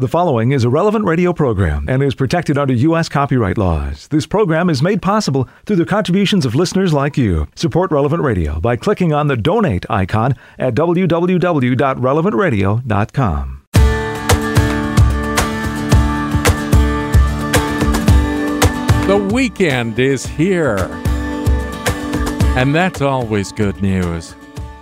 The following is a relevant radio program and is protected under U.S. copyright laws. This program is made possible through the contributions of listeners like you. Support Relevant Radio by clicking on the donate icon at www.relevantradio.com. The weekend is here. And that's always good news.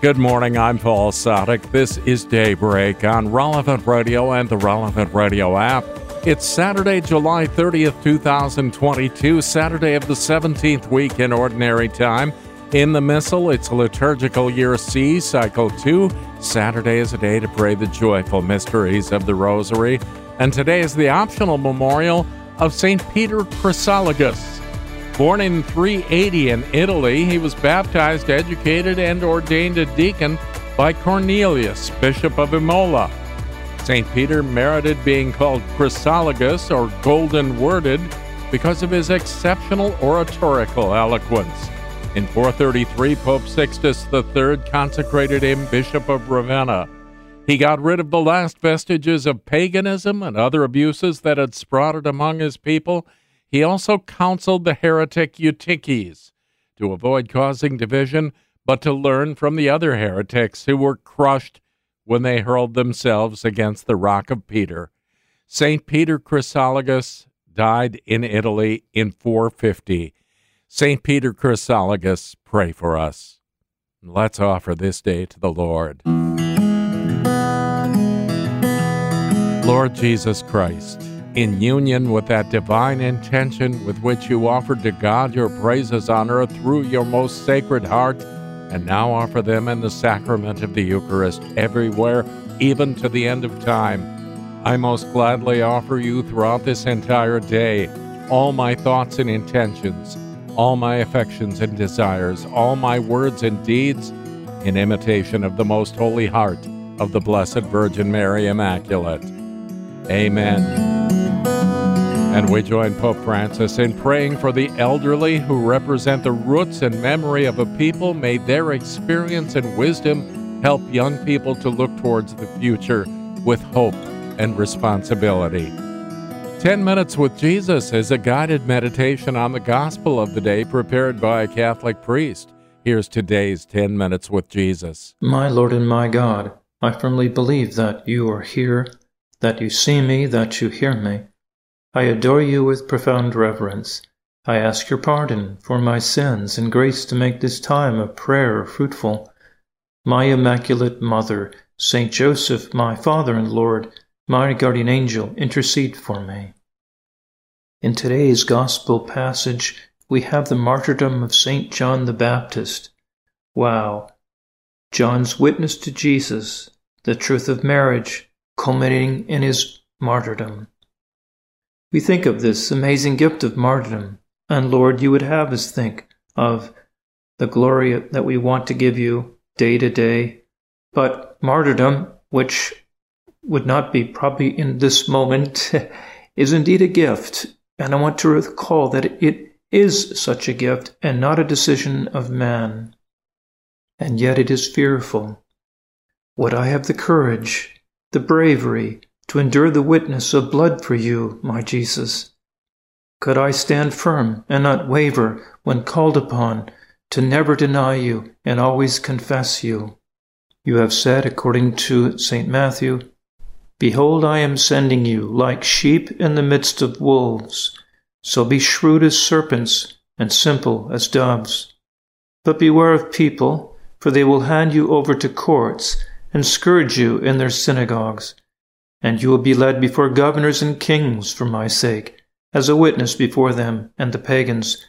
Good morning, I'm Paul Sadek. This is Daybreak on Relevant Radio and the Relevant Radio app. It's Saturday, July 30th, 2022, Saturday of the 17th week in Ordinary Time. In the Missal, it's liturgical year C, cycle 2. Saturday is a day to pray the joyful mysteries of the Rosary. And today is the optional memorial of St. Peter Chrysologus. Born in 380 in Italy, he was baptized, educated, and ordained a deacon by Cornelius, Bishop of Imola. St. Peter merited being called Chrysologus or golden worded because of his exceptional oratorical eloquence. In 433, Pope Sixtus III consecrated him Bishop of Ravenna. He got rid of the last vestiges of paganism and other abuses that had sprouted among his people he also counseled the heretic Eutyches to avoid causing division, but to learn from the other heretics who were crushed when they hurled themselves against the rock of Peter. St. Peter Chrysologus died in Italy in 450. St. Peter Chrysologus, pray for us. Let's offer this day to the Lord. Lord Jesus Christ, in union with that divine intention with which you offered to God your praises on earth through your most sacred heart, and now offer them in the sacrament of the Eucharist everywhere, even to the end of time. I most gladly offer you throughout this entire day all my thoughts and intentions, all my affections and desires, all my words and deeds, in imitation of the most holy heart of the Blessed Virgin Mary Immaculate. Amen. And we join Pope Francis in praying for the elderly who represent the roots and memory of a people. May their experience and wisdom help young people to look towards the future with hope and responsibility. 10 Minutes with Jesus is a guided meditation on the gospel of the day prepared by a Catholic priest. Here's today's 10 Minutes with Jesus. My Lord and my God, I firmly believe that you are here, that you see me, that you hear me. I adore you with profound reverence. I ask your pardon for my sins and grace to make this time of prayer fruitful. My Immaculate Mother, Saint Joseph, my Father and Lord, my guardian angel, intercede for me. In today's Gospel passage, we have the martyrdom of Saint John the Baptist. Wow! John's witness to Jesus, the truth of marriage, culminating in his martyrdom. We think of this amazing gift of martyrdom, and Lord, you would have us think of the glory that we want to give you day to day. But martyrdom, which would not be probably in this moment, is indeed a gift. And I want to recall that it is such a gift and not a decision of man. And yet it is fearful. Would I have the courage, the bravery, to endure the witness of blood for you, my Jesus? Could I stand firm and not waver when called upon to never deny you and always confess you? You have said, according to St. Matthew, Behold, I am sending you like sheep in the midst of wolves. So be shrewd as serpents and simple as doves. But beware of people, for they will hand you over to courts and scourge you in their synagogues and you will be led before governors and kings for my sake, as a witness before them and the pagans.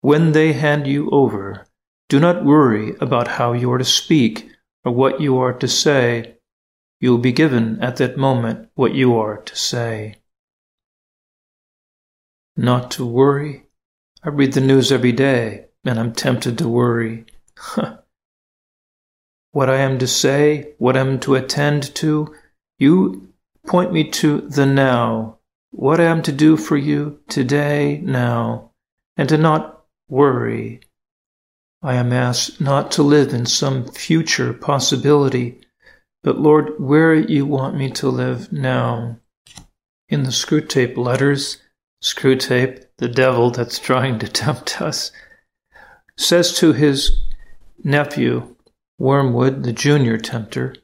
When they hand you over, do not worry about how you are to speak or what you are to say. You will be given at that moment what you are to say. Not to worry? I read the news every day, and I'm tempted to worry. what I am to say, what I am to attend to, you Point me to the now, what I am to do for you today, now, and to not worry. I am asked not to live in some future possibility, but Lord, where you want me to live now. in the Screwtape letters, Screwtape, the devil that's trying to tempt us, says to his nephew, Wormwood, the junior tempter,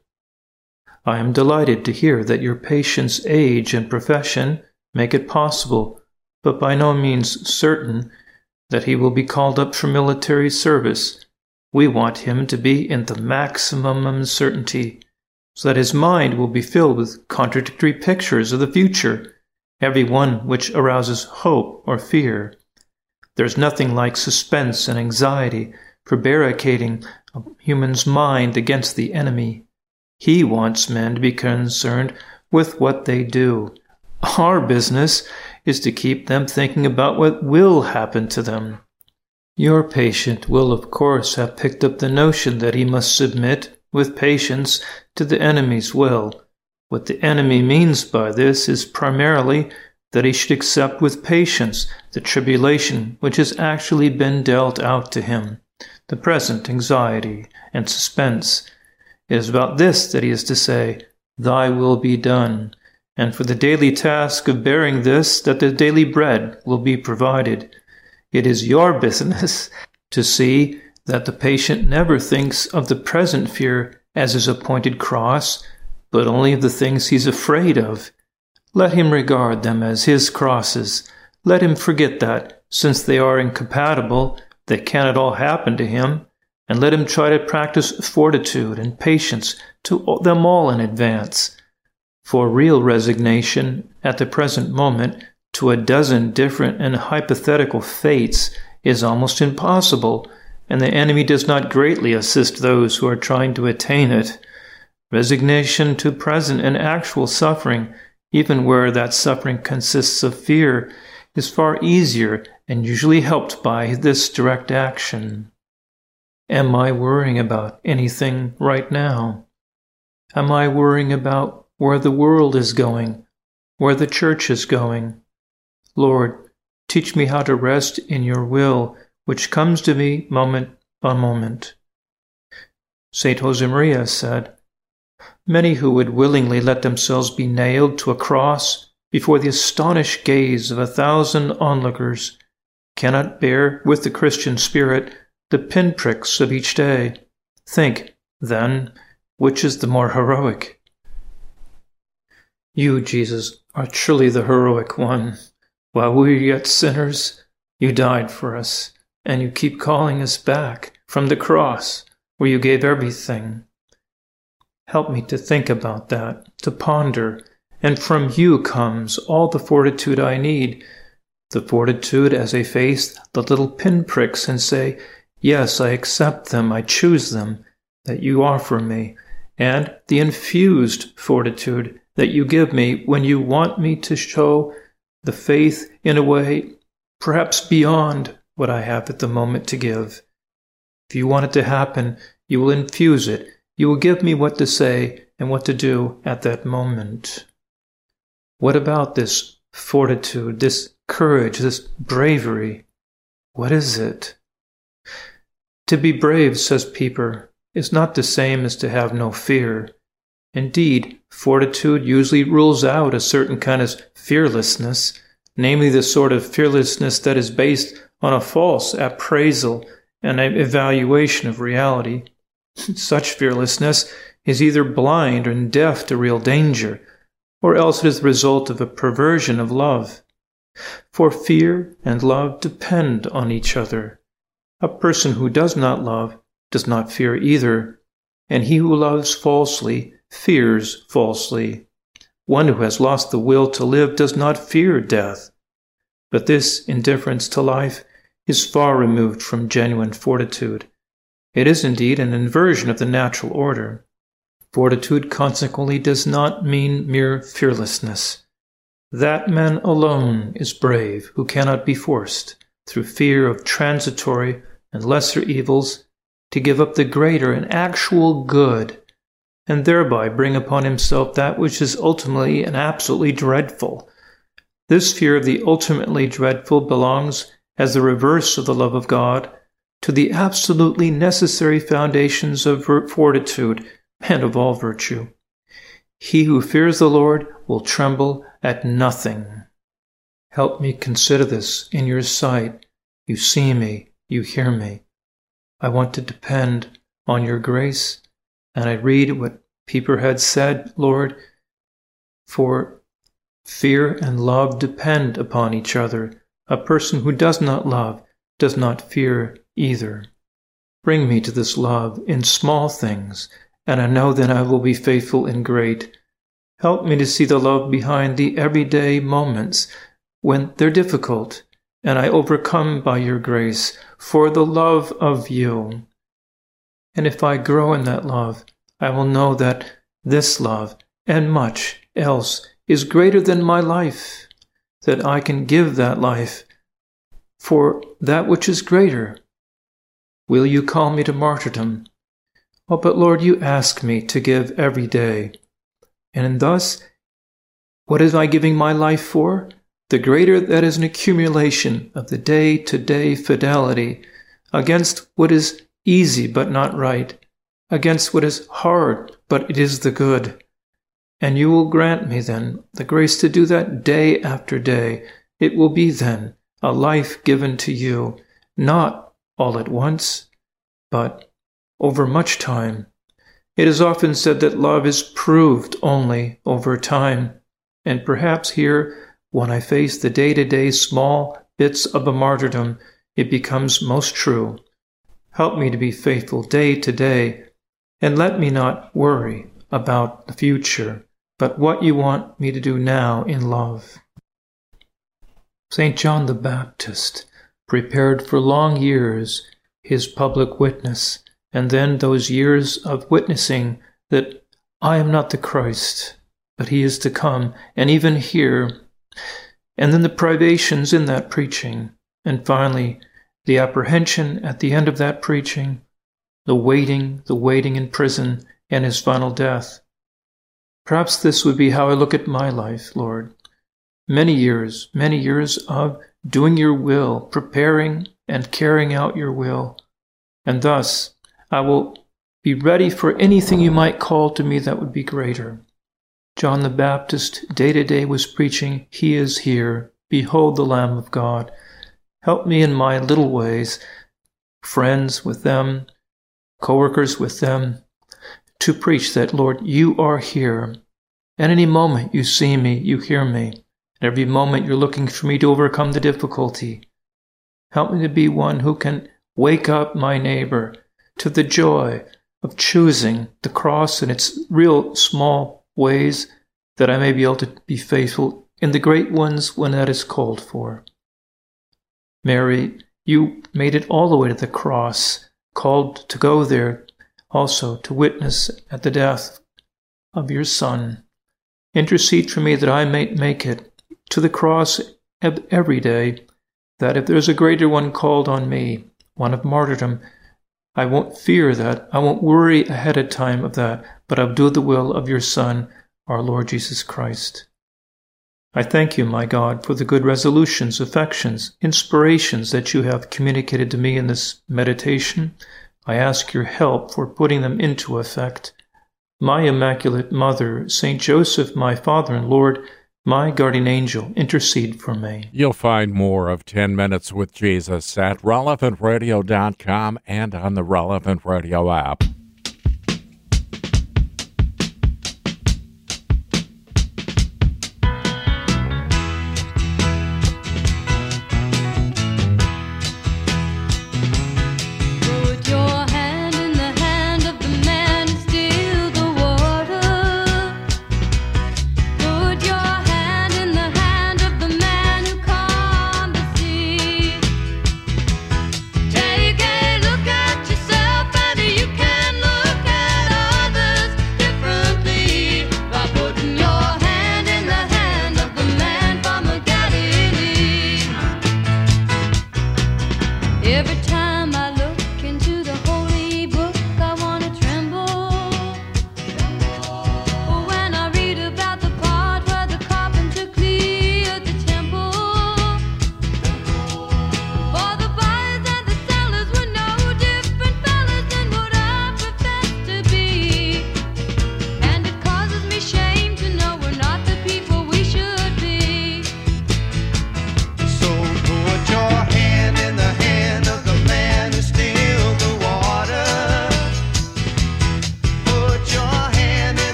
I am delighted to hear that your patient's age and profession make it possible, but by no means certain, that he will be called up for military service. We want him to be in the maximum uncertainty, so that his mind will be filled with contradictory pictures of the future, every one which arouses hope or fear. There's nothing like suspense and anxiety for barricading a human's mind against the enemy. He wants men to be concerned with what they do. Our business is to keep them thinking about what will happen to them. Your patient will, of course, have picked up the notion that he must submit with patience to the enemy's will. What the enemy means by this is primarily that he should accept with patience the tribulation which has actually been dealt out to him, the present anxiety and suspense it is about this that he is to say, Thy will be done, and for the daily task of bearing this, that the daily bread will be provided. It is your business to see that the patient never thinks of the present fear as his appointed cross, but only of the things he's afraid of. Let him regard them as his crosses. Let him forget that, since they are incompatible, they cannot all happen to him, and let him try to practice fortitude and patience to them all in advance. For real resignation at the present moment to a dozen different and hypothetical fates is almost impossible, and the enemy does not greatly assist those who are trying to attain it. Resignation to present and actual suffering, even where that suffering consists of fear, is far easier and usually helped by this direct action. Am I worrying about anything right now? Am I worrying about where the world is going, where the church is going? Lord, teach me how to rest in your will, which comes to me moment by moment. St. Josemaria said, Many who would willingly let themselves be nailed to a cross before the astonished gaze of a thousand onlookers cannot bear with the Christian spirit the pinpricks of each day. Think, then, which is the more heroic? You, Jesus, are truly the heroic one. While we were yet sinners, you died for us, and you keep calling us back from the cross where you gave everything. Help me to think about that, to ponder, and from you comes all the fortitude I need. The fortitude as I face the little pinpricks and say, Yes, I accept them, I choose them that you offer me, and the infused fortitude that you give me when you want me to show the faith in a way perhaps beyond what I have at the moment to give. If you want it to happen, you will infuse it. You will give me what to say and what to do at that moment. What about this fortitude, this courage, this bravery? What is it? To be brave, says Pieper, is not the same as to have no fear. Indeed, fortitude usually rules out a certain kind of fearlessness, namely the sort of fearlessness that is based on a false appraisal and evaluation of reality. Such fearlessness is either blind and deaf to real danger, or else it is the result of a perversion of love. For fear and love depend on each other. A person who does not love does not fear either, and he who loves falsely fears falsely. One who has lost the will to live does not fear death. But this indifference to life is far removed from genuine fortitude. It is indeed an inversion of the natural order. Fortitude consequently does not mean mere fearlessness. That man alone is brave who cannot be forced, through fear of transitory and lesser evils to give up the greater and actual good, and thereby bring upon himself that which is ultimately and absolutely dreadful. This fear of the ultimately dreadful belongs, as the reverse of the love of God, to the absolutely necessary foundations of fortitude and of all virtue. He who fears the Lord will tremble at nothing. Help me consider this in your sight. You see me, you hear me. I want to depend on your grace, and I read what Pieper had said, Lord, for fear and love depend upon each other. A person who does not love does not fear either. Bring me to this love in small things, and I know that I will be faithful in great. Help me to see the love behind the everyday moments when they're difficult, and I overcome by your grace for the love of you. And if I grow in that love, I will know that this love and much else is greater than my life, that I can give that life for that which is greater. Will you call me to martyrdom? Oh, but Lord, you ask me to give every day. And thus, what am I giving my life for? The greater that is an accumulation of the day to day fidelity against what is easy but not right, against what is hard but it is the good. And you will grant me then the grace to do that day after day. It will be then a life given to you, not all at once, but over much time. It is often said that love is proved only over time, and perhaps here, when I face the day to day small bits of a martyrdom, it becomes most true. Help me to be faithful day to day, and let me not worry about the future, but what you want me to do now in love. St. John the Baptist prepared for long years his public witness, and then those years of witnessing that I am not the Christ, but he is to come, and even here, and then the privations in that preaching, and finally the apprehension at the end of that preaching, the waiting, the waiting in prison, and his final death. Perhaps this would be how I look at my life, Lord. Many years, many years of doing your will, preparing and carrying out your will. And thus, I will be ready for anything you might call to me that would be greater. John the Baptist day to day was preaching, He is here. Behold the Lamb of God. Help me in my little ways, friends with them, co-workers with them, to preach that, Lord, you are here. At any moment you see me, you hear me. At every moment you're looking for me to overcome the difficulty. Help me to be one who can wake up my neighbor to the joy of choosing the cross in its real small ways that I may be able to be faithful in the great ones when that is called for. Mary, you made it all the way to the cross, called to go there also to witness at the death of your Son. Intercede for me that I may make it to the cross every day, that if there's a greater one called on me, one of martyrdom, I won't fear that. I won't worry ahead of time of that, but I'll do the will of your Son, our Lord Jesus Christ. I thank you, my God, for the good resolutions, affections, inspirations that you have communicated to me in this meditation. I ask your help for putting them into effect. My Immaculate Mother, Saint Joseph, my Father and Lord, my guardian angel, intercede for me. You'll find more of 10 Minutes with Jesus at relevantradio.com and on the Relevant Radio app.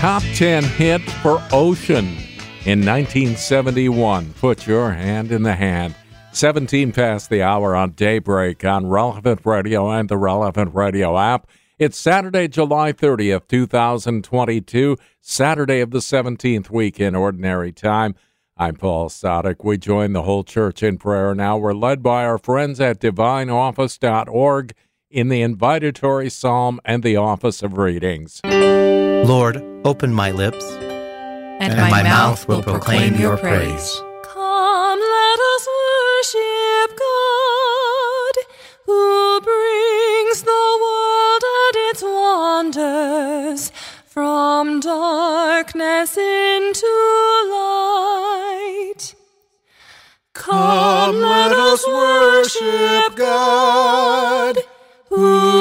Top 10 hit for Ocean in 1971. Put your hand in the hand. 17 past the hour on Daybreak on Relevant Radio and the Relevant Radio app. It's Saturday, July 30th, 2022, Saturday of the 17th week in Ordinary Time. I'm Paul Sadek. We join the whole church in prayer now. We're led by our friends at divineoffice.org in the invitatory psalm and the office of readings. Lord, open my lips, and, and my, my, mouth will proclaim your praise. Come, let us worship God, who brings the world and its wonders from darkness into light. Come, let us worship God who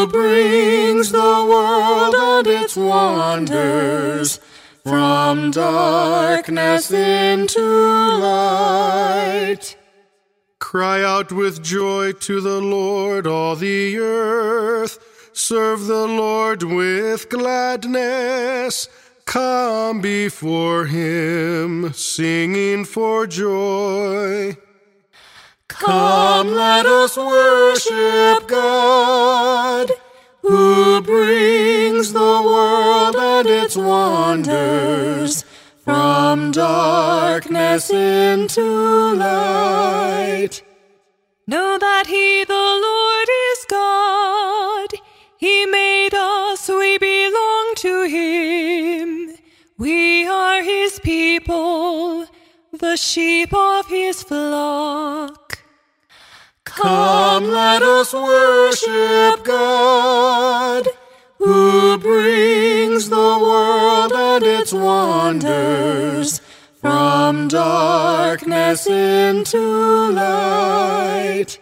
brings the world and its wonders from darkness into light. Cry out with joy to the Lord, all the earth. Serve the Lord with gladness. Come before him, singing for joy. Come, let us worship God, who brings the world and its wonders from darkness into light. Know that He, the Lord, is God. He made us, we belong to Him. We are His people, the sheep of His flock. Come, let us worship God, who brings the world and its wonders from darkness into light.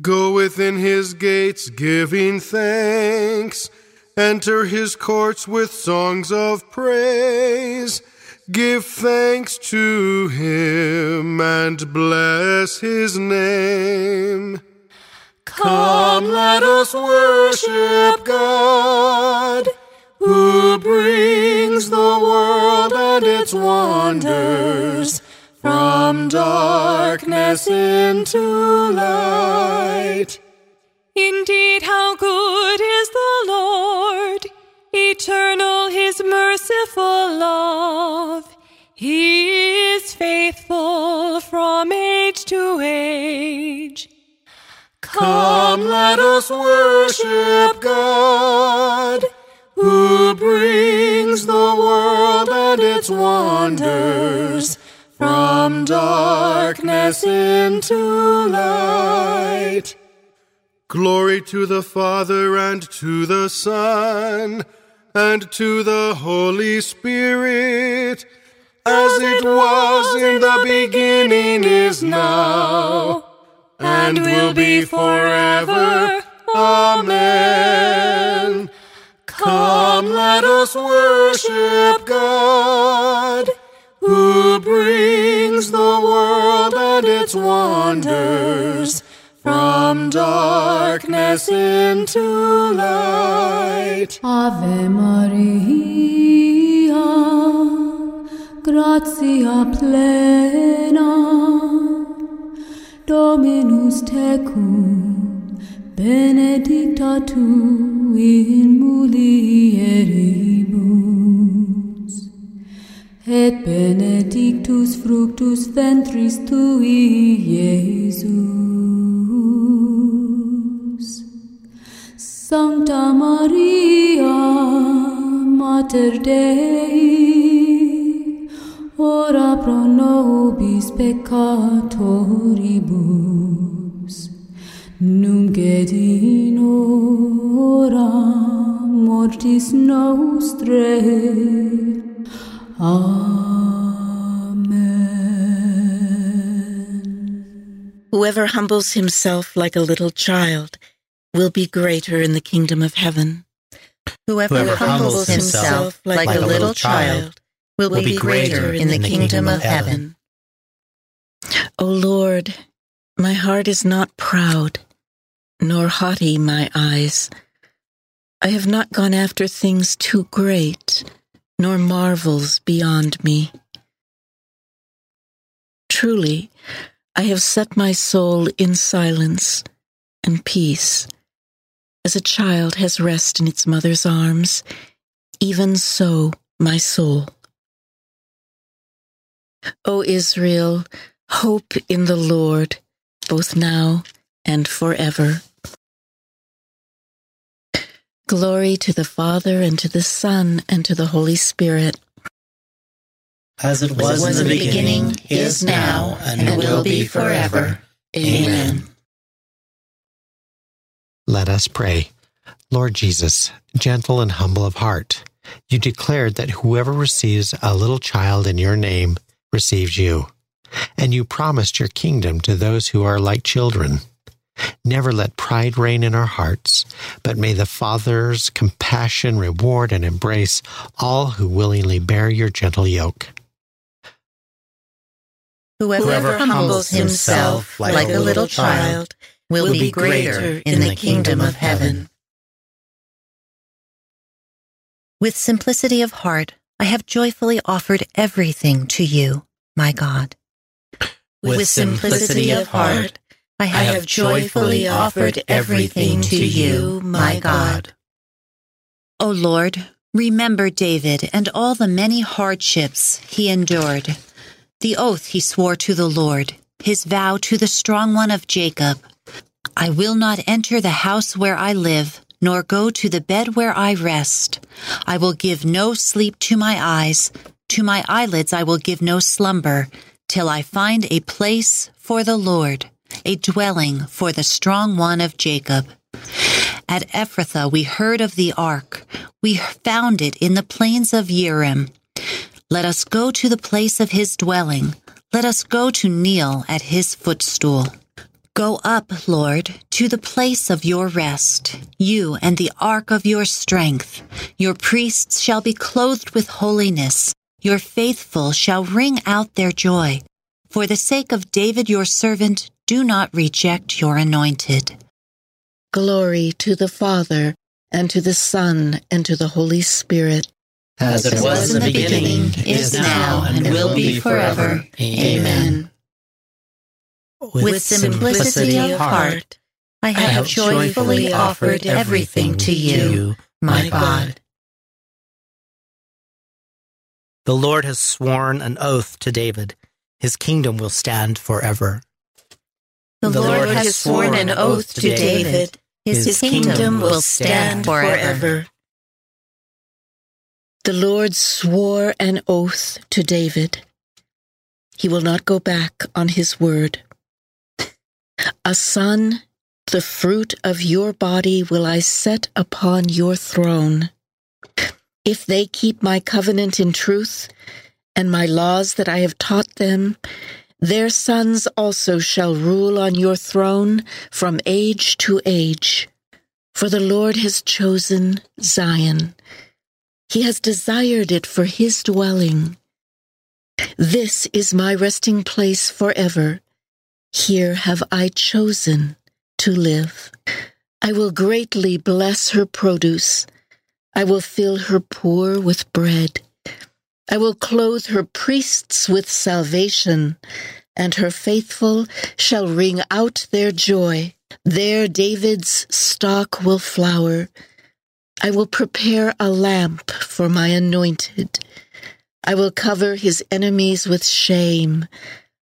Go within his gates giving thanks. Enter his courts with songs of praise. Give thanks to him and bless his name. Come, let us worship God, who brings the world and its wonders from darkness into light. Indeed, how good is the Lord! Eternal his merciful love. He is faithful from age to age. Come, let us worship God, who brings the world and its wonders from darkness into light. Glory to the Father and to the Son and to the Holy Spirit, as it was in the beginning, is now, and will be forever. Amen. Come, let us worship God, who brings the world and its wonders from darkness into light. Ave Maria, gratia plena, Dominus tecum, benedicta tu in mulieribus, et benedictus fructus ventris tui, Iesus. Sancta Maria, Mater Dei, ora pro nobis peccatoribus, nunc et in hora mortis nostrae. Amen. Whoever humbles himself like a little child will be greater in the kingdom of heaven. Whoever, Whoever humbles himself like, like a little child will, will be greater in the kingdom of heaven. O Lord, my heart is not proud, nor haughty my eyes. I have not gone after things too great, nor marvels beyond me. Truly, I have set my soul in silence and peace. As a child has rest in its mother's arms, even so my soul. O Israel, hope in the Lord, both now and forever. Glory to the Father, and to the Son, and to the Holy Spirit. As it was, was in the beginning, is now, and will be forever. Amen. Let us pray. Lord Jesus, gentle and humble of heart, you declared that whoever receives a little child in your name receives you, and you promised your kingdom to those who are like children. Never let pride reign in our hearts, but may the Father's compassion reward and embrace all who willingly bear your gentle yoke. Whoever, Whoever humbles himself like a little child will be greater in the kingdom of heaven. With simplicity of heart, I have joyfully offered everything to you, my God. With simplicity of heart, I have joyfully offered everything to you, my God. O Lord, remember David and all the many hardships he endured, the oath he swore to the Lord, his vow to the strong one of Jacob. I will not enter the house where I live, nor go to the bed where I rest. I will give no sleep to my eyes, to my eyelids I will give no slumber, till I find a place for the Lord, a dwelling for the strong one of Jacob. At Ephrathah we heard of the ark. We found it in the plains of Yearim. Let us go to the place of his dwelling. Let us go to kneel at his footstool. Go up, Lord, to the place of your rest, you and the ark of your strength. Your priests shall be clothed with holiness. Your faithful shall ring out their joy. For the sake of David your servant, do not reject your anointed. Glory to the Father, and to the Son, and to the Holy Spirit. As it was in the beginning, is now, and will be forever. Amen. With simplicity of heart, I have joyfully offered everything to you, my God. The Lord has sworn an oath to David. His kingdom will stand forever. The Lord has sworn an oath to David. His kingdom will stand forever. The Lord swore an oath to David. He will not go back on his word. A son, the fruit of your body, will I set upon your throne. If they keep my covenant in truth and my laws that I have taught them, their sons also shall rule on your throne from age to age. For the Lord has chosen Zion. He has desired it for his dwelling. This is my resting place forever. Here have I chosen to live. I will greatly bless her produce. I will fill her poor with bread. I will clothe her priests with salvation, and her faithful shall ring out their joy. There David's stock will flower. I will prepare a lamp for my anointed. I will cover his enemies with shame,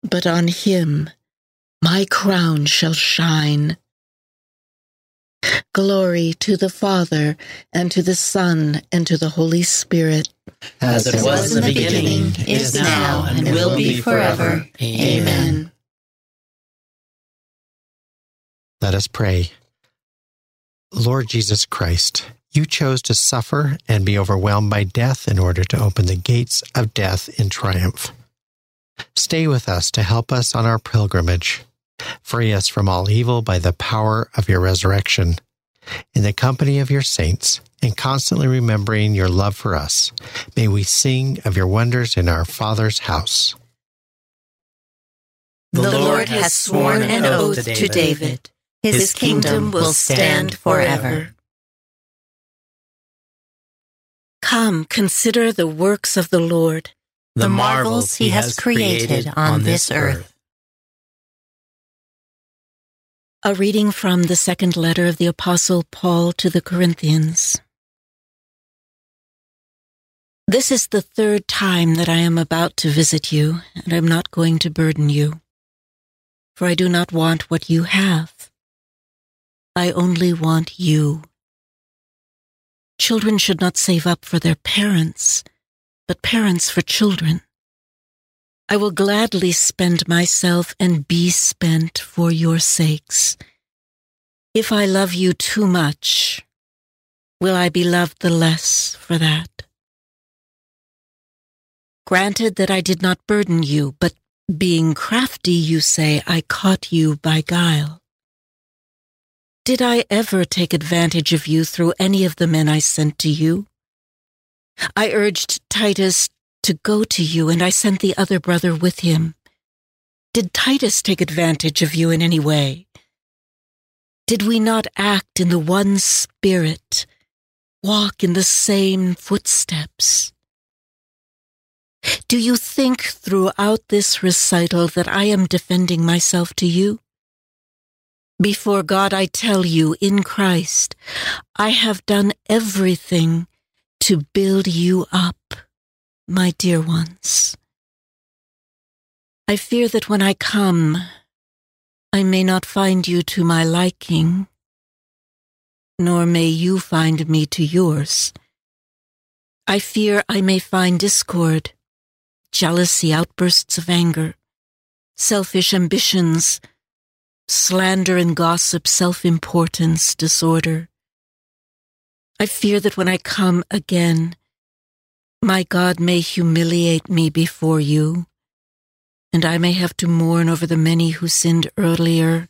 but on him my crown shall shine. Glory to the Father, and to the Son, and to the Holy Spirit. As it was in the beginning, is now, and will be forever. Amen. Let us pray. Lord Jesus Christ, you chose to suffer and be overwhelmed by death in order to open the gates of death in triumph. Stay with us to help us on our pilgrimage. Free us from all evil by the power of your resurrection. In the company of your saints, and constantly remembering your love for us, may we sing of your wonders in our Father's house. The Lord has sworn an oath to David. His kingdom will stand forever. Come, consider the works of the Lord, the marvels he has created on this earth. A reading from the second letter of the Apostle Paul to the Corinthians. This is the third time that I am about to visit you, and I am not going to burden you. For I do not want what you have. I only want you. Children should not save up for their parents, but parents for children. I will gladly spend myself and be spent for your sakes. If I love you too much, will I be loved the less for that? Granted that I did not burden you, but being crafty, you say, I caught you by guile. Did I ever take advantage of you through any of the men I sent to you? I urged Titus to go to you, and I sent the other brother with him. Did Titus take advantage of you in any way? Did we not act in the one spirit, walk in the same footsteps? Do you think throughout this recital that I am defending myself to you? Before God, I tell you, in Christ, I have done everything to build you up my dear ones. I fear that when I come, I may not find you to my liking, nor may you find me to yours. I fear I may find discord, jealousy, outbursts of anger, selfish ambitions, slander and gossip, self importance, disorder. I fear that when I come again, my God may humiliate me before you, and I may have to mourn over the many who sinned earlier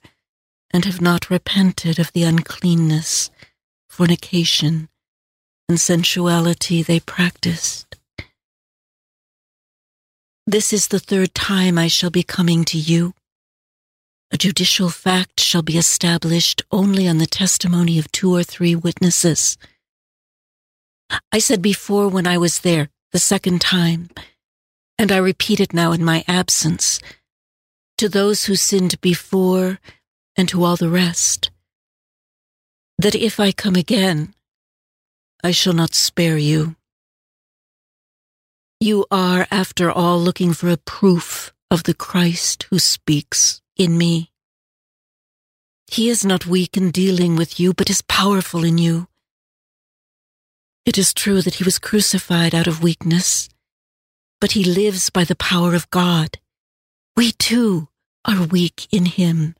and have not repented of the uncleanness, fornication, and sensuality they practiced. This is the third time I shall be coming to you. A judicial fact shall be established only on the testimony of two or three witnesses. I said before when I was there, the second time, and I repeat it now in my absence, to those who sinned before and to all the rest, that if I come again, I shall not spare you. You are, after all, looking for a proof of the Christ who speaks in me. He is not weak in dealing with you, but is powerful in you it is true that he was crucified out of weakness, but he lives by the power of God. We too are weak in him,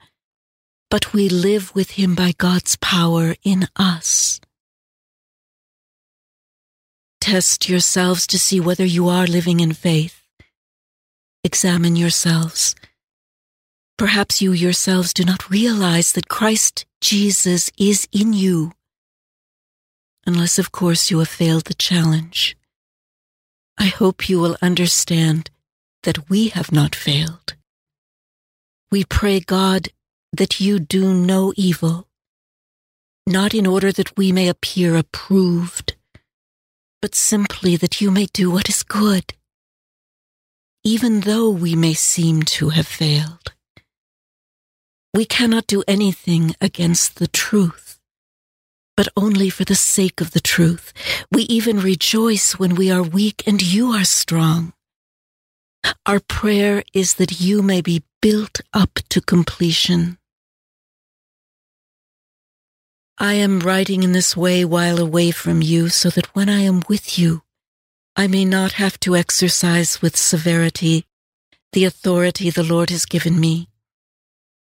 but we live with him by God's power in us. Test yourselves to see whether you are living in faith. Examine yourselves. Perhaps you yourselves do not realize that Christ Jesus is in you unless, of course, you have failed the challenge. I hope you will understand that we have not failed. We pray, God, that you do no evil, not in order that we may appear approved, but simply that you may do what is good, even though we may seem to have failed. We cannot do anything against the truth but only for the sake of the truth. We even rejoice when we are weak and you are strong. Our prayer is that you may be built up to completion. I am writing in this way while away from you so that when I am with you, I may not have to exercise with severity the authority the Lord has given me.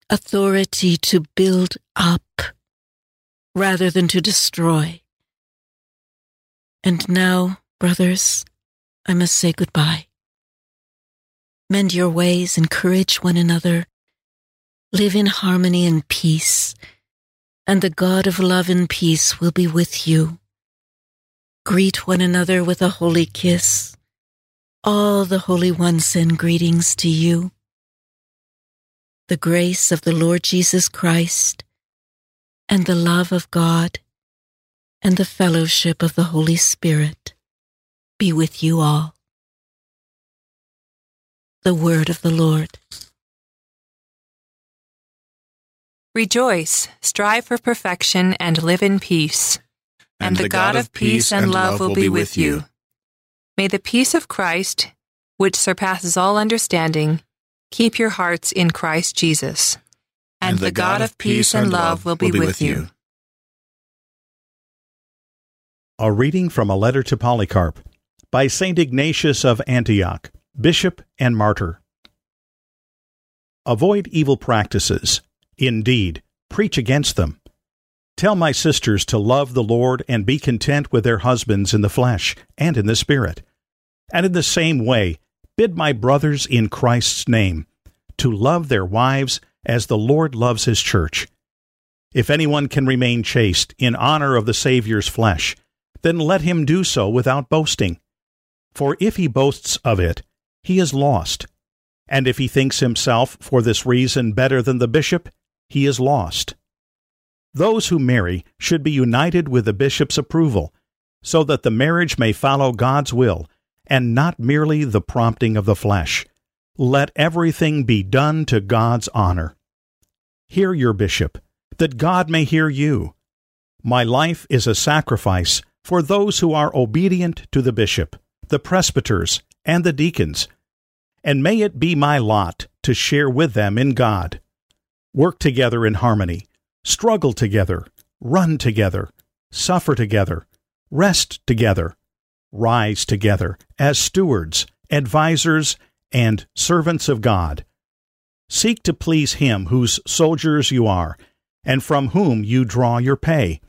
Authority to build up rather than to destroy. And now, brothers, I must say goodbye. Mend your ways, encourage one another, live in harmony and peace, and the God of love and peace will be with you. Greet one another with a holy kiss. All the holy ones send greetings to you. The grace of the Lord Jesus Christ and the love of God and the fellowship of the Holy Spirit be with you all. The word of the Lord. Rejoice, strive for perfection, and live in peace. And, the God of peace and love will be with you. May the peace of Christ, which surpasses all understanding, keep your hearts in Christ Jesus. And, the God of peace and love will be with you. A reading from a letter to Polycarp by St. Ignatius of Antioch, Bishop and Martyr. Avoid evil practices. Indeed, preach against them. Tell my sisters to love the Lord and be content with their husbands in the flesh and in the spirit. And in the same way, bid my brothers in Christ's name to love their wives as the Lord loves his church. If anyone can remain chaste in honor of the Saviour's flesh, then let him do so without boasting. For if he boasts of it, he is lost. And if he thinks himself for this reason better than the bishop, he is lost. Those who marry should be united with the bishop's approval, so that the marriage may follow God's will and not merely the prompting of the flesh. Let everything be done to God's honor. Hear your bishop, that God may hear you. My life is a sacrifice for those who are obedient to the bishop, the presbyters, and the deacons, and may it be my lot to share with them in God work together in harmony, struggle together, run together, suffer together, rest together, rise together as stewards, advisers, and servants of God. Seek to please Him whose soldiers you are, and from whom you draw your pay.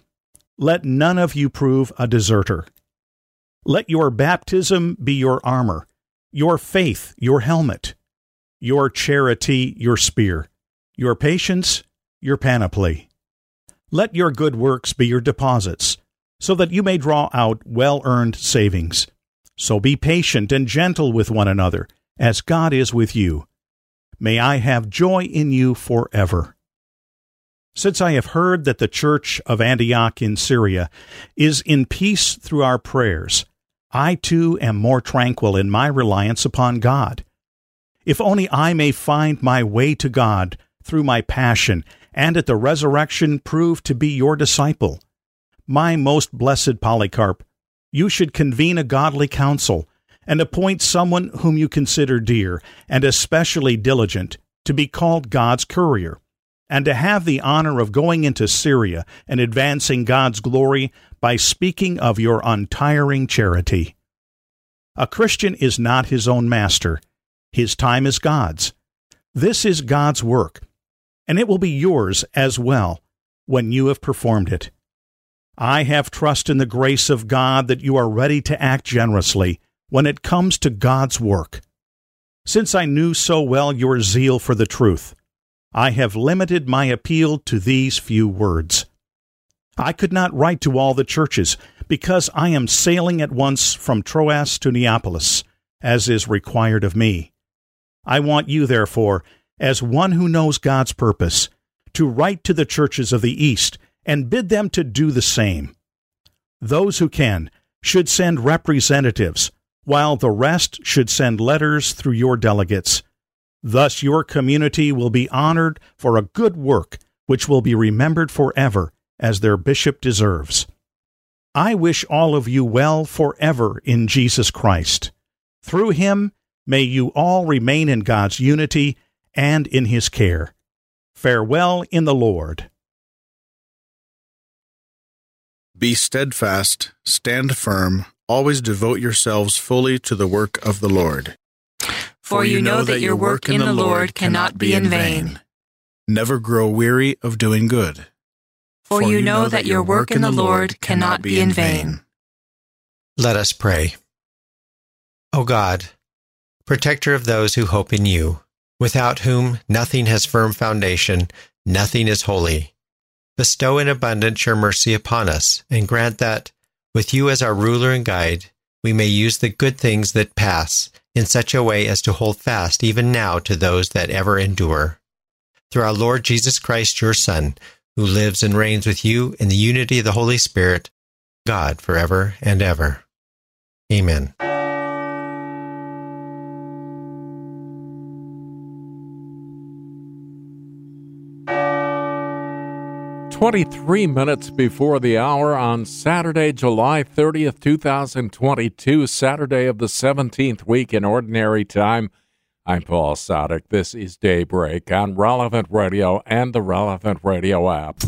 Let none of you prove a deserter. Let your baptism be your armor, your faith your helmet, your charity your spear your patience, your panoply. Let your good works be your deposits, so that you may draw out well earned savings. So be patient and gentle with one another, as God is with you. May I have joy in you forever. Since I have heard that the church of Antioch in Syria is in peace through our prayers, I too am more tranquil in my reliance upon God. If only I may find my way to God through my passion, and at the resurrection prove to be your disciple. My most blessed Polycarp, you should convene a godly council, and appoint someone whom you consider dear, and especially diligent, to be called God's courier, and to have the honor of going into Syria and advancing God's glory by speaking of your untiring charity. A Christian is not his own master, his time is God's. This is God's work, and it will be yours as well when you have performed it. I have trust in the grace of God that you are ready to act generously when it comes to God's work. Since I knew so well your zeal for the truth, I have limited my appeal to these few words. I could not write to all the churches because I am sailing at once from Troas to Neapolis, as is required of me. I want you, therefore, as one who knows God's purpose, to write to the churches of the East and bid them to do the same. Those who can should send representatives, while the rest should send letters through your delegates. Thus your community will be honored for a good work which will be remembered forever as their bishop deserves. I wish all of you well forever in Jesus Christ. Through him, may you all remain in God's unity and in his care. Farewell in the Lord. Be steadfast, stand firm, always devote yourselves fully to the work of the Lord. For you know that your work in the Lord cannot be in vain. Never grow weary of doing good. For you know that your work in the Lord cannot be in vain. Let us pray. O God, protector of those who hope in you, without whom nothing has firm foundation, nothing is holy. Bestow in abundance your mercy upon us, and grant that, with you as our ruler and guide, we may use the good things that pass in such a way as to hold fast even now to those that ever endure. Through our Lord Jesus Christ, your Son, who lives and reigns with you in the unity of the Holy Spirit, God forever and ever. Amen. 23 minutes before the hour on Saturday, July 30th, 2022, Saturday of the 17th week in Ordinary Time. I'm Paul Sadek. This is Daybreak on Relevant Radio and the Relevant Radio app.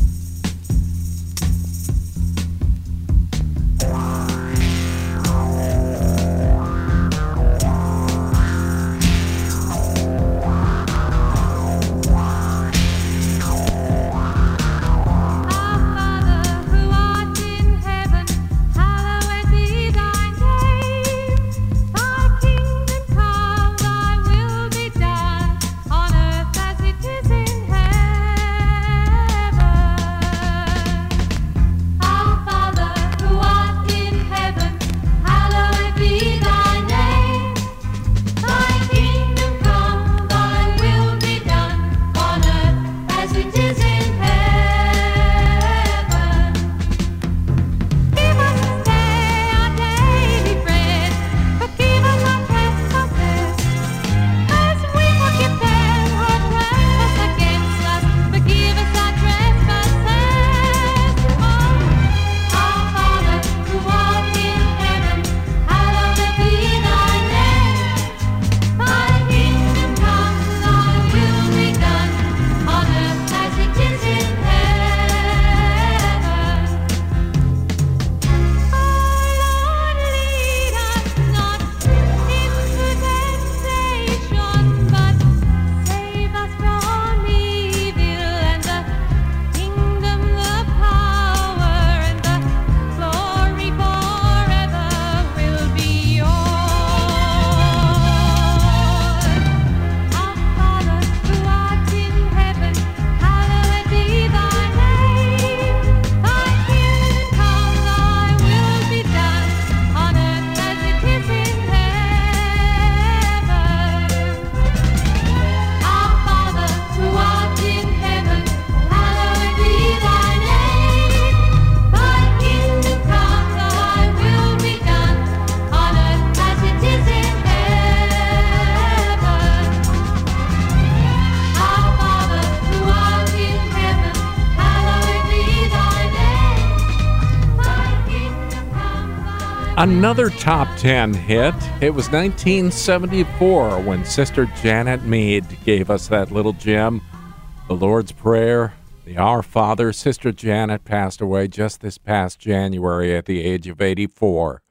Another top 10 hit. It was 1974 when Sister Janet Mead gave us that little gem. The Lord's Prayer, the Our Father. Sister Janet passed away just this past January at the age of 84.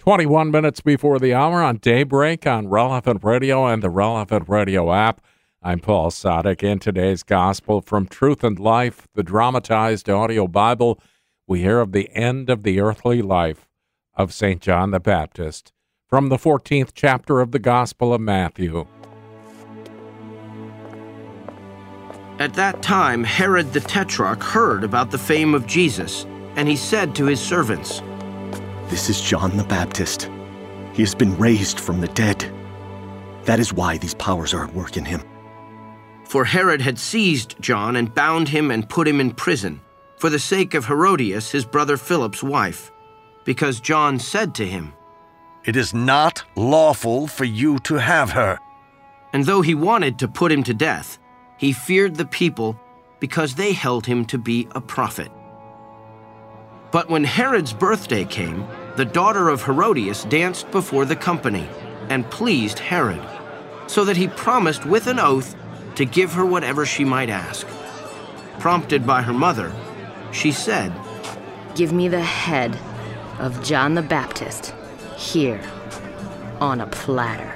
21 minutes before the hour on Daybreak on Relevant Radio and the Relevant Radio app. I'm Paul Sadek. In today's Gospel from Truth and Life, the dramatized audio Bible, we hear of the end of the earthly life of St. John the Baptist from the 14th chapter of the Gospel of Matthew. At that time, Herod the Tetrarch heard about the fame of Jesus, and he said to his servants, This is John the Baptist. He has been raised from the dead. That is why these powers are at work in him. For Herod had seized John and bound him and put him in prison, for the sake of Herodias, his brother Philip's wife because John said to him, It is not lawful for you to have her. And though he wanted to put him to death, he feared the people because they held him to be a prophet. But when Herod's birthday came, the daughter of Herodias danced before the company and pleased Herod, so that he promised with an oath to give her whatever she might ask. Prompted by her mother, she said, Give me the head of John the Baptist here on a platter.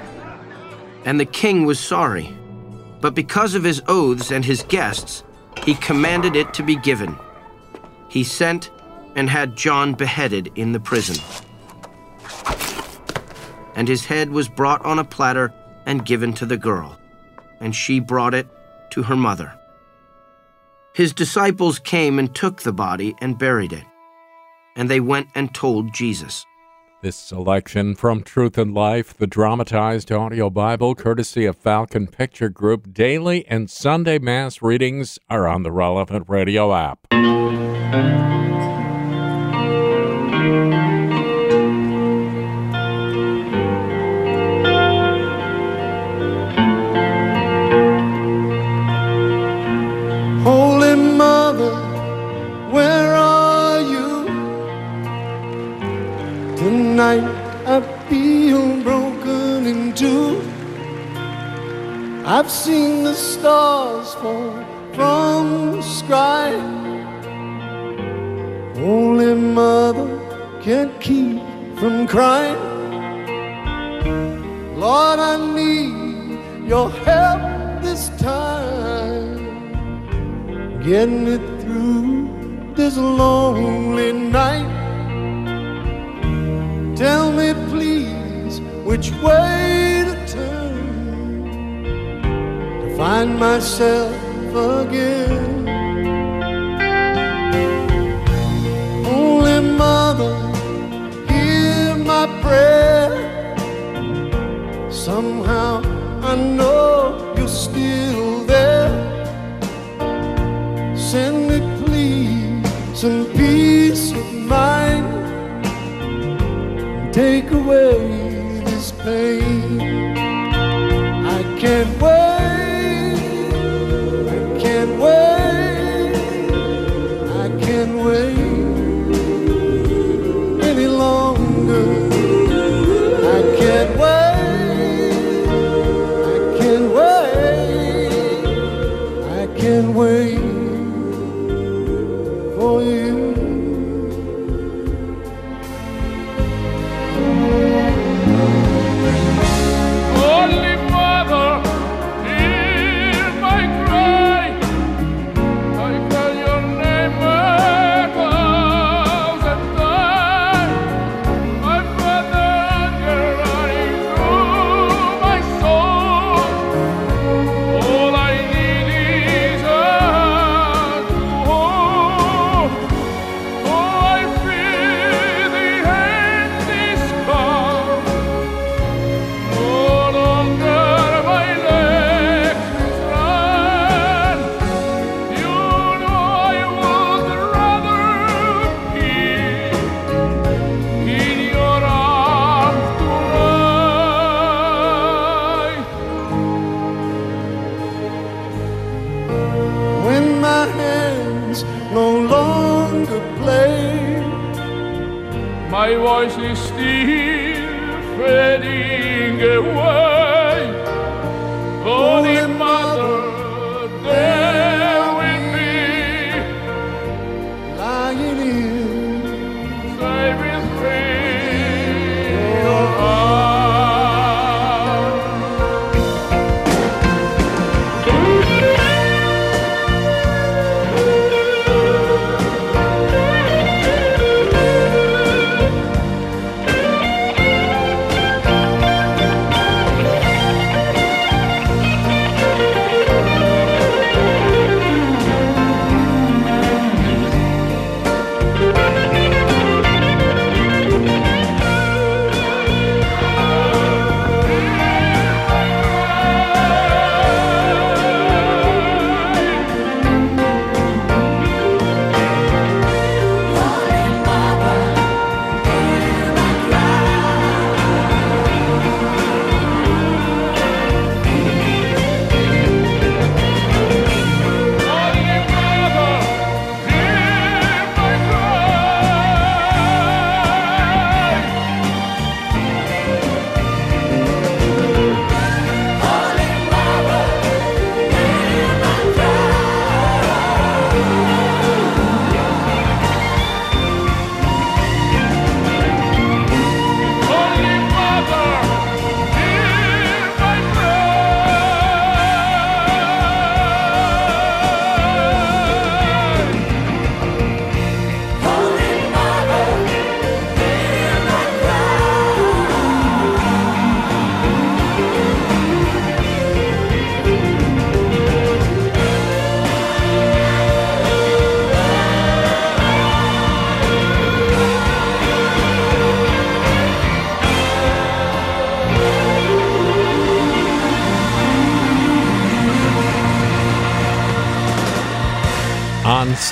And the king was sorry, but because of his oaths and his guests, he commanded it to be given. He sent and had John beheaded in the prison. And his head was brought on a platter and given to the girl, and she brought it to her mother. His disciples came and took the body and buried it and they went and told Jesus. This selection from Truth and Life, the dramatized audio Bible, courtesy of Falcon Picture Group, daily and Sunday Mass readings are on the relevant radio app. I've seen the stars fall from the sky. Only mother can't keep from crying. Lord, I need your help this time. Get me through this lonely night. Tell me, please, which way to turn find myself again. Only mother, hear my prayer. Somehow I know you're still there. Send me, please, some peace of mind. Take away this pain. I can't wait.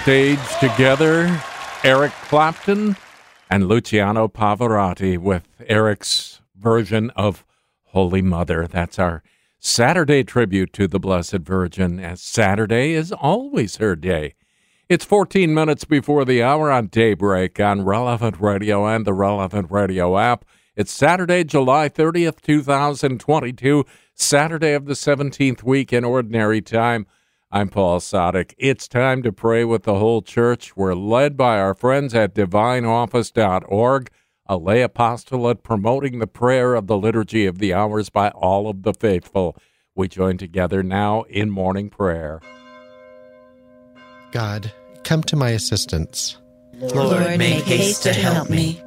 Stage together, Eric Clapton and Luciano Pavarotti with Eric's version of Holy Mother. That's our Saturday tribute to the Blessed Virgin, as Saturday is always her day. It's 14 minutes before the hour on Daybreak on Relevant Radio and the Relevant Radio app. It's Saturday, July 30th, 2022, Saturday of the 17th week in Ordinary Time. I'm Paul Sadek. It's time to pray with the whole church. We're led by our friends at divineoffice.org, a lay apostolate promoting the prayer of the Liturgy of the Hours by all of the faithful. We join together now in morning prayer. God, come to my assistance. Lord, make haste to help me.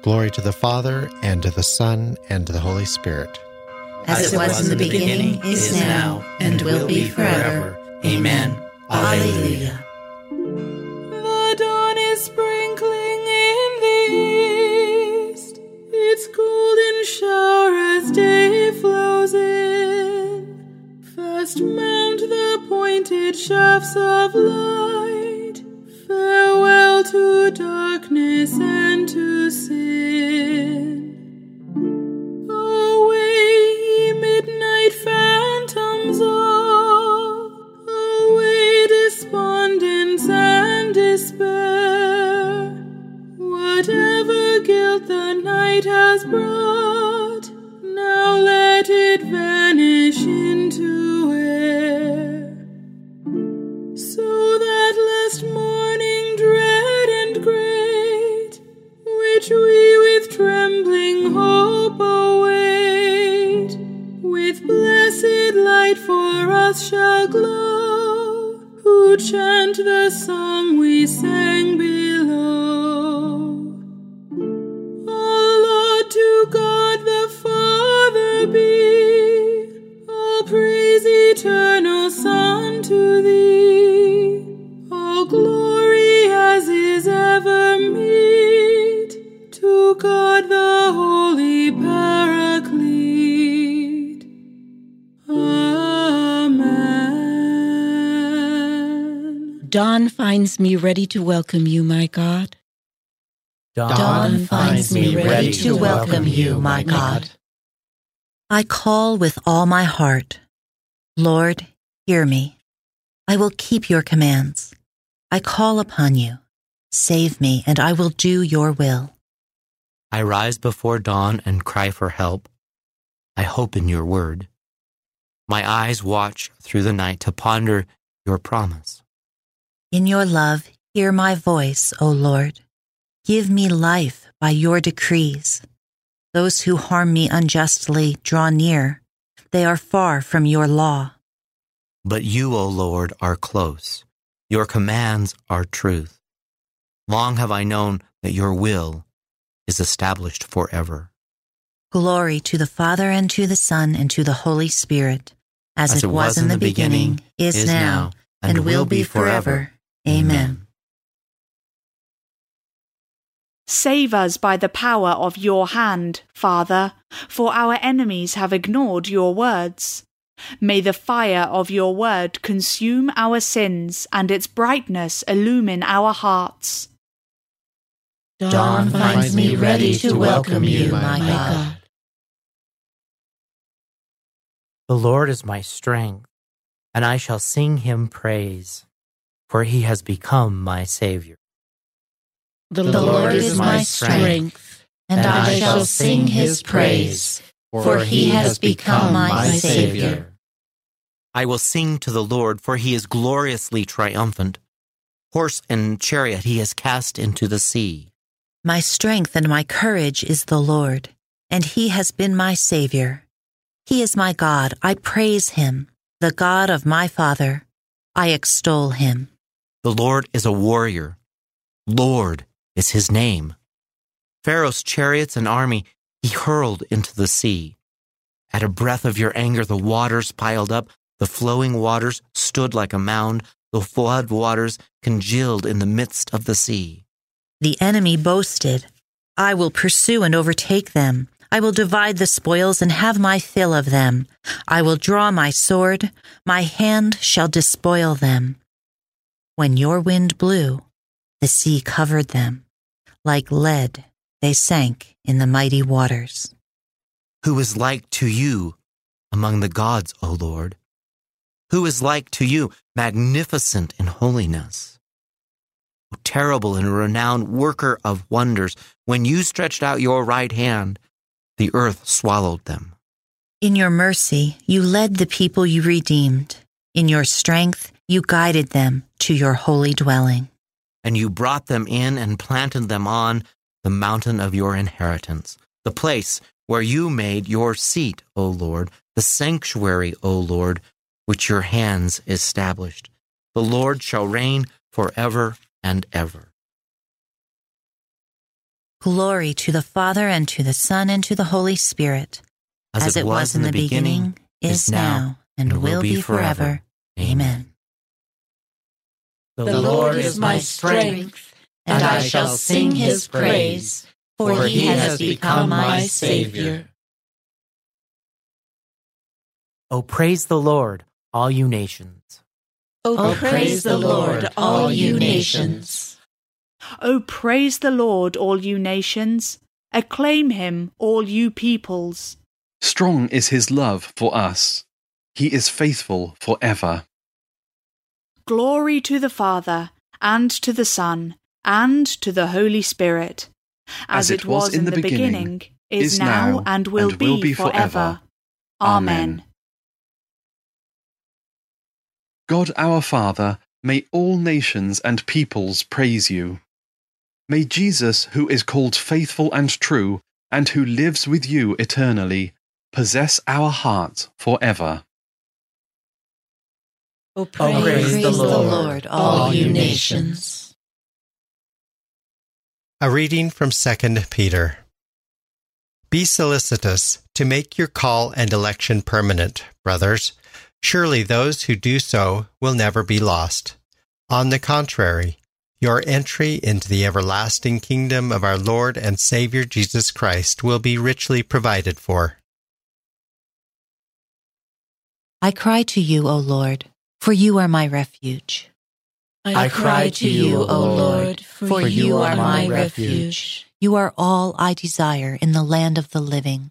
Glory to the Father, and to the Son, and to the Holy Spirit. As it was in the beginning, is now, and will be forever. Amen. Alleluia. The dawn is sprinkling in the east, its golden shower as day flows in. Mount the pointed shafts of light. Farewell to darkness and to sin. Phantoms all, away despondence and despair. Whatever guilt the night has brought, now let it vanish into light for us shall glow, who chant the song we sang below. All Lord to God the Father be, all praise eternal Son to thee, finds me ready to welcome you, my God. Dawn finds me ready to welcome you, my God. I call with all my heart. Lord, hear me. I will keep your commands. I call upon you. Save me, and I will do your will. I rise before dawn and cry for help. I hope in your word. My eyes watch through the night to ponder your promise. In your love, hear my voice, O Lord. Give me life by your decrees. Those who harm me unjustly draw near. They are far from your law. But you, O Lord, are close. Your commands are truth. Long have I known that your will is established forever. Glory to the Father and to the Son and to the Holy Spirit, as, it, was, in the beginning, is, now, and, will be forever. Amen. Save us by the power of your hand, Father, for our enemies have ignored your words. May the fire of your word consume our sins and its brightness illumine our hearts. Dawn finds me ready to welcome you, my God. The Lord is my strength, and I shall sing him praise, for he has become my Savior. The Lord is my strength, and I shall sing his praise, for he has become my Savior. I will sing to the Lord, for he is gloriously triumphant. Horse and chariot he has cast into the sea. My strength and my courage is the Lord, and he has been my Savior. He is my God. I praise him, the God of my Father. I extol him. The Lord is a warrior. Lord is his name. Pharaoh's chariots and army he hurled into the sea. At a breath of your anger, the waters piled up, the flowing waters stood like a mound, the flood waters congealed in the midst of the sea. The enemy boasted, I will pursue and overtake them. I will divide the spoils and have my fill of them. I will draw my sword. My hand shall despoil them. When your wind blew, the sea covered them. Like lead, they sank in the mighty waters. Who is like to you among the gods, O Lord? Who is like to you, magnificent in holiness? O terrible and renowned worker of wonders, when you stretched out your right hand, the earth swallowed them. In your mercy, you led the people you redeemed. In your strength, you guided them to your holy dwelling. And you brought them in and planted them on the mountain of your inheritance, the place where you made your seat, O Lord, the sanctuary, O Lord, which your hands established. The Lord shall reign forever and ever. Glory to the Father, and to the Son, and to the Holy Spirit, as, as it, was, in the beginning, is now, and, and will be forever. Amen. The Lord is my strength, and I shall sing his praise, for he has become my Savior. Oh, praise the Lord, all you nations. Oh, praise the Lord, all you nations. Oh, praise the Lord, all you nations. Acclaim him, all you peoples. Strong is his love for us. He is faithful forever. Glory to the Father, and to the Son, and to the Holy Spirit, as, as it, was, in the beginning, beginning is now, and will, and be, will be forever. forever. Amen. God our Father, may all nations and peoples praise you. May Jesus, who is called faithful and true, and who lives with you eternally, possess our hearts forever. Oh, praise, oh, praise the, Lord, the Lord, all you nations. A reading from 2 Peter. Be solicitous to make your call and election permanent, brothers. Surely those who do so will never be lost. On the contrary, your entry into the everlasting kingdom of our Lord and Savior Jesus Christ will be richly provided for. I cry to you, O Lord, for you are my refuge. I cry to you, O Lord, for you are my refuge. You are all I desire in the land of the living.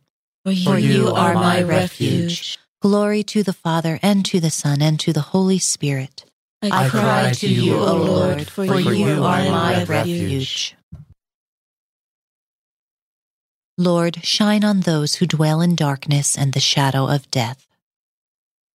For you are my refuge. Glory to the Father, and to the Son, and to the Holy Spirit. I cry to you, O Lord, for you are my refuge. Lord, shine on those who dwell in darkness and the shadow of death.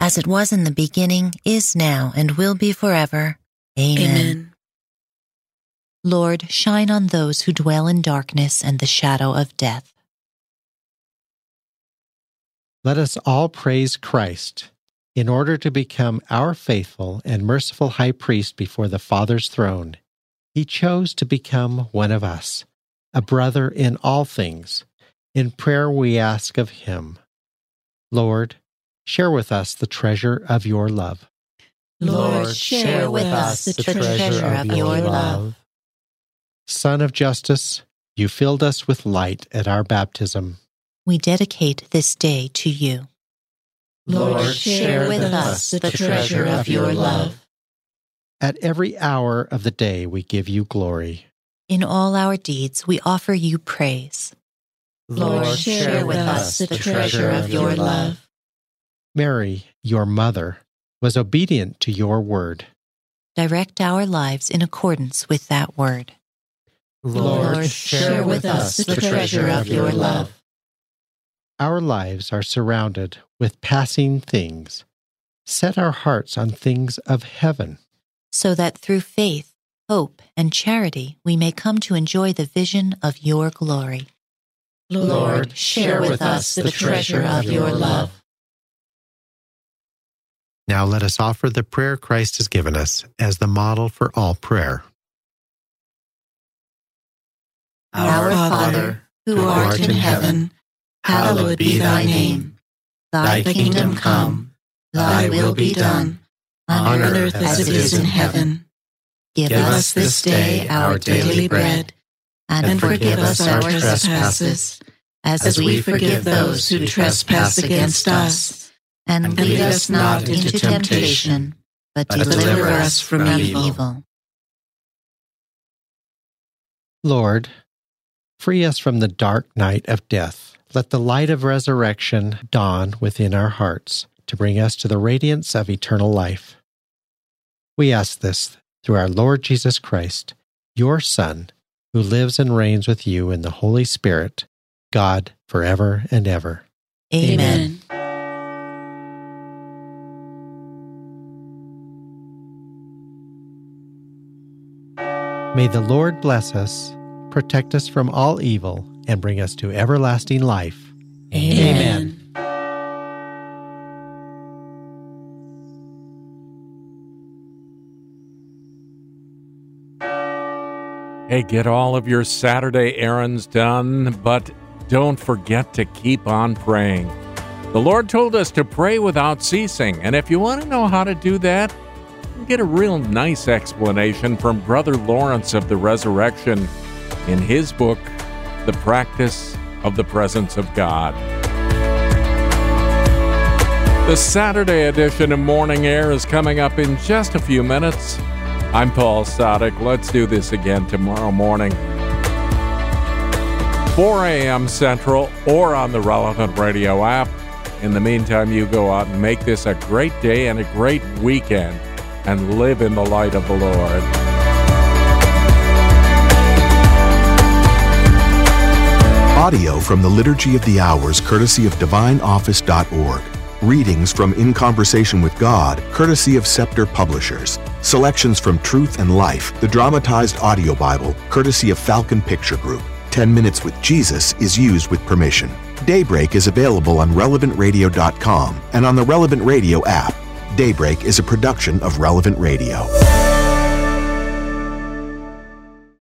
As it was in the beginning, is now, and will be forever. Amen. Amen. Lord, shine on those who dwell in darkness and the shadow of death let us all praise Christ in order to become our faithful and merciful high priest before the Father's throne. He chose to become one of us, a brother in all things. In prayer, we ask of him, Lord, share with us the treasure of your love. Lord, share with us the treasure of your love. Son of justice, you filled us with light at our baptism we dedicate this day to you. Lord, share with us the treasure of your love. At every hour of the day, we give you glory. In all our deeds, we offer you praise. Lord, share with us the treasure of your love. Mary, your mother, was obedient to your word. Direct our lives in accordance with that word. Lord, share with us the treasure of your love. Our lives are surrounded with passing things. Set our hearts on things of heaven. So that through faith, hope, and charity we may come to enjoy the vision of your glory. Lord, share with us the treasure of your love. Now let us offer the prayer Christ has given us as the model for all prayer. Our Father, who art in heaven, hallowed be thy name. Thy kingdom come, thy will be done, on earth as it is in heaven. Give us this day our daily bread, and forgive us our trespasses, as we forgive those who trespass against us. And lead us not into temptation, but deliver us from evil. Lord, free us from the dark night of death. Let the light of resurrection dawn within our hearts to bring us to the radiance of eternal life. We ask this through our Lord Jesus Christ, your Son, who lives and reigns with you in the Holy Spirit, God, forever and ever. Amen. May the Lord bless us, protect us from all evil, and bring us to everlasting life. Amen. Hey, get all of your Saturday errands done, but don't forget to keep on praying. The Lord told us to pray without ceasing, and if you want to know how to do that, get a real nice explanation from Brother Lawrence of the Resurrection in his book, The Practice of the Presence of God. The Saturday edition of Morning Air is coming up in just a few minutes. I'm Paul Sadek. Let's do this again tomorrow morning. 4 a.m. Central or on the relevant radio app. In the meantime, you go out and make this a great day and a great weekend and live in the light of the Lord. Audio from the Liturgy of the Hours, courtesy of DivineOffice.org. Readings from In Conversation with God, courtesy of Scepter Publishers. Selections from Truth and Life, the dramatized audio Bible, courtesy of Falcon Picture Group. 10 Minutes with Jesus is used with permission. Daybreak is available on relevantradio.com and on the Relevant Radio app. Daybreak is a production of Relevant Radio.